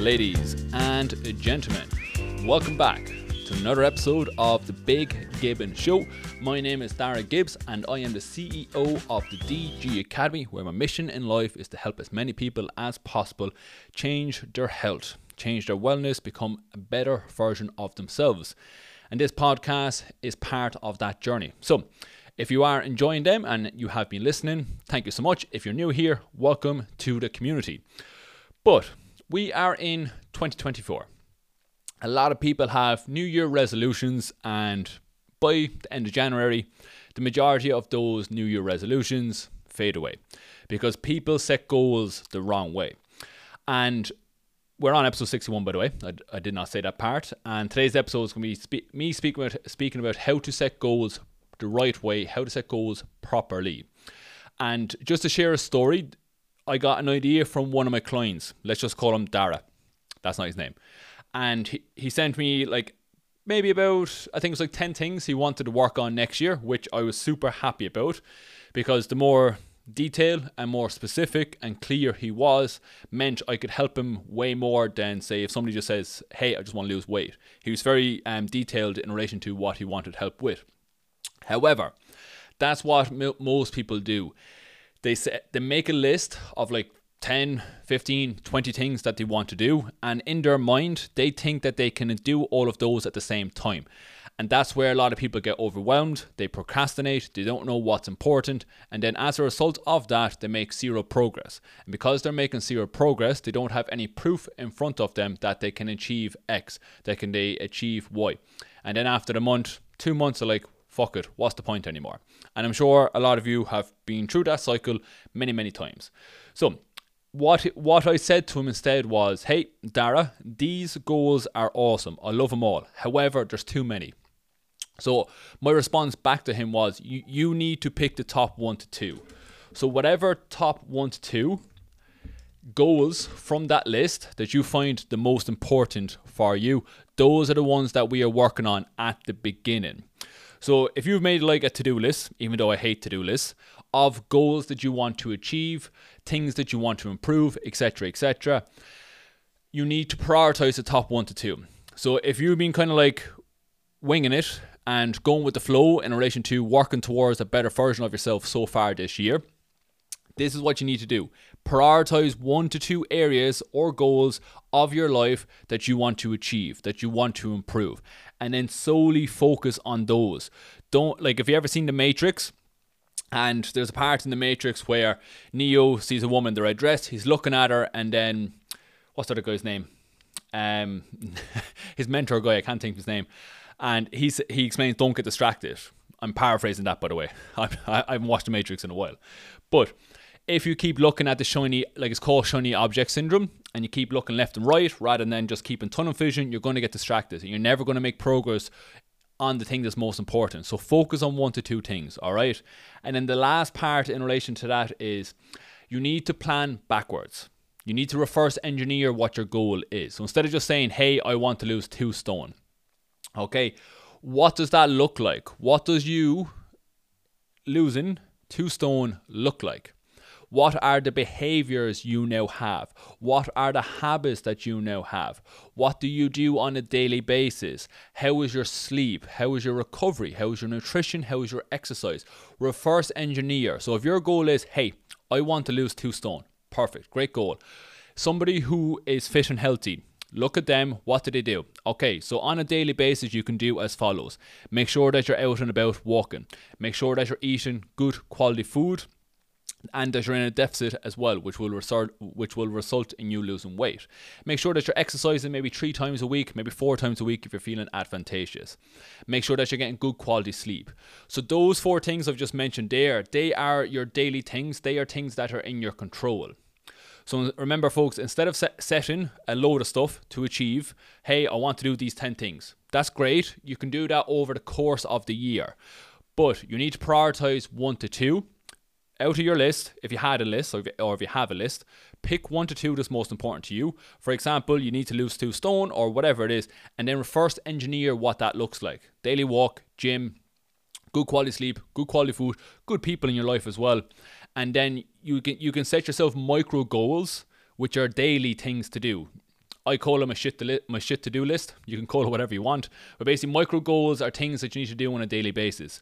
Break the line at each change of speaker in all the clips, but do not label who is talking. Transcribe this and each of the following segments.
Ladies and gentlemen, welcome back to another episode of the Big Gibbon Show. My name is Dara Gibbs, and I am the CEO of the DG Academy, where my mission in life is to help as many people as possible change their health, change their wellness, become a better version of themselves. And this podcast is part of that journey. So, if you are enjoying them and you have been listening, thank you so much. If you're new here, welcome to the community. But we are in 2024. A lot of people have New Year resolutions, and by the end of January, the majority of those New Year resolutions fade away because people set goals the wrong way. And we're on episode 61, by the way. I, I did not say that part. And today's episode is going to be spe- me speaking about, speaking about how to set goals the right way, how to set goals properly. And just to share a story, I got an idea from one of my clients. Let's just call him Dara. That's not his name. And he, he sent me like maybe about, I think it was like 10 things he wanted to work on next year, which I was super happy about because the more detail and more specific and clear he was meant I could help him way more than say if somebody just says, "Hey, I just want to lose weight." He was very um, detailed in relation to what he wanted help with. However, that's what most people do they say, they make a list of like 10, 15, 20 things that they want to do. And in their mind, they think that they can do all of those at the same time. And that's where a lot of people get overwhelmed. They procrastinate, they don't know what's important. And then as a result of that, they make zero progress. And because they're making zero progress, they don't have any proof in front of them that they can achieve X, that they can they achieve Y. And then after a month, two months, they're like, fuck it, what's the point anymore? And I'm sure a lot of you have been through that cycle many, many times. So, what what I said to him instead was, "Hey, Dara, these goals are awesome. I love them all. However, there's too many." So my response back to him was, "You you need to pick the top one to two. So whatever top one to two goals from that list that you find the most important for you, those are the ones that we are working on at the beginning. So if you've made like a to do list, even though I hate to do lists, of goals that you want to achieve, things that you want to improve, etc., etc., you need to prioritize the top one to two. So if you've been kind of like winging it and going with the flow in relation to working towards a better version of yourself so far this year, this is what you need to do. Prioritize one to two areas or goals of your life that you want to achieve, that you want to improve, and then solely focus on those. Don't like if you ever seen The Matrix, and there's a part in The Matrix where Neo sees a woman, in the red dress, he's looking at her, and then what's other guy's name? Um, his mentor guy, I can't think of his name, and he's he explains, "Don't get distracted." I'm paraphrasing that, by the way. I, I haven't watched The Matrix in a while, but if you keep looking at the shiny, like it's called shiny object syndrome, and you keep looking left and right rather than just keeping tunnel vision, you're going to get distracted and you're never going to make progress on the thing that's most important. So focus on one to two things, all right? And then the last part in relation to that is you need to plan backwards. You need to reverse engineer what your goal is. So instead of just saying, hey, I want to lose two stone, okay, what does that look like? What does you losing two stone look like? What are the behaviors you now have? What are the habits that you now have? What do you do on a daily basis? How is your sleep? How is your recovery? How is your nutrition? How is your exercise? Reverse engineer. So if your goal is, hey, I want to lose two stone, perfect, great goal. Somebody who is fit and healthy, look at them what do they do okay so on a daily basis you can do as follows make sure that you're out and about walking make sure that you're eating good quality food and that you're in a deficit as well, which will result which will result in you losing weight. Make sure that you're exercising maybe three times a week, maybe four times a week if you're feeling advantageous. Make sure that you're getting good quality sleep. So those four things I've just mentioned there, they are your daily things. They are things that are in your control. So remember, folks, instead of set, setting a load of stuff to achieve, hey, I want to do these 10 things. That's great. You can do that over the course of the year. But you need to prioritize one to two out of your list, if you had a list or if, you, have a list, pick one to two that's most important to you. For example, you need to lose two stone or whatever it is, and then reverse engineer what that looks like. Daily walk, gym, good quality sleep, good quality food, good people in your life as well. and then you can you can set yourself micro goals, which are daily things to do. I call them a shit to li- my shit to do list. You can call it whatever you want, but basically micro goals are things that you need to do on a daily basis,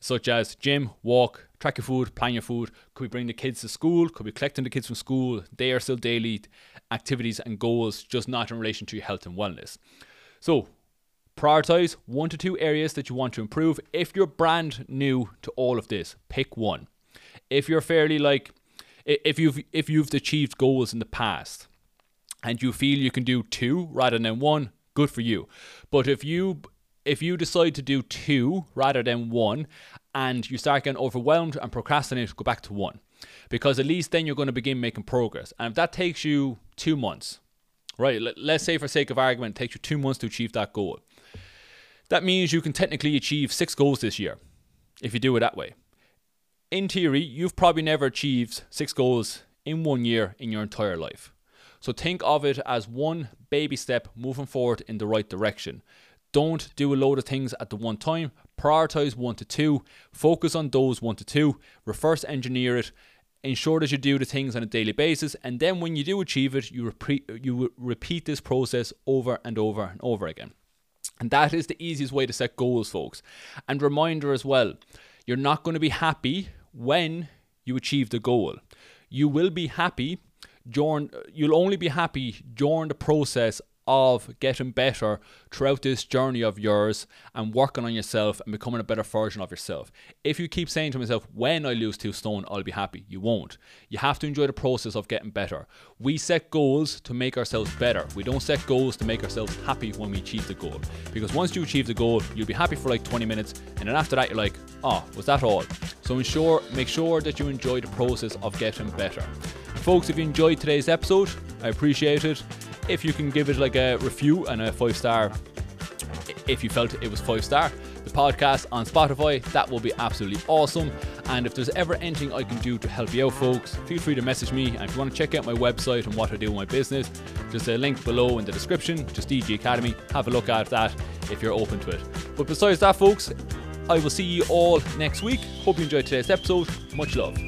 such as gym, walk, track your food, plan your food. Could be bring the kids to school, could be collecting the kids from school. They are still daily activities and goals, just not in relation to your health and wellness. So prioritize one to two areas that you want to improve. If you're brand new to all of this, pick one. If you're fairly like if you've if you've achieved goals in the past and you feel you can do two rather than one, good for you. But if you if you decide to do two rather than one and you start getting overwhelmed and procrastinate, go back to one. Because at least then you're going to begin making progress. And if that takes you two months, right, let's say for sake of argument, it takes you two months to achieve that goal. That means you can technically achieve six goals this year if you do it that way. In theory, you've probably never achieved six goals in one year in your entire life. So think of it as one baby step moving forward in the right direction. Don't do a load of things at the one time. Prioritize one to two. Focus on those one to two. Reverse engineer it. Ensure that you do the things on a daily basis, and then when you do achieve it, you repeat you repeat this process over and over and over again. And that is the easiest way to set goals, folks. And reminder as well, you're not going to be happy when you achieve the goal. You will be happy during you'll only be happy during the process of getting better throughout this journey of yours and working on yourself and becoming a better version of yourself. If you keep saying to myself, when I lose two stone, I'll be happy, you won't. You have to enjoy the process of getting better. We set goals to make ourselves better. We don't set goals to make ourselves happy when we achieve the goal. Because once you achieve the goal, you'll be happy for like 20 minutes, and then after that, you're like, oh, was that all? So ensure, make sure that you enjoy the process of getting better. Folks, if you enjoyed today's episode, I appreciate it if you can give it like a review and a five star, if you felt it was five star, the podcast on Spotify, that will be absolutely awesome. And if there's ever anything I can do to help you out, folks, feel free to message me. And if you want to check out my website and what I do in my business, just a link below in the description, just DG Academy. Have a look at that if you're open to it. But besides that, folks, I will see you all next week. Hope you enjoyed today's episode. Much love.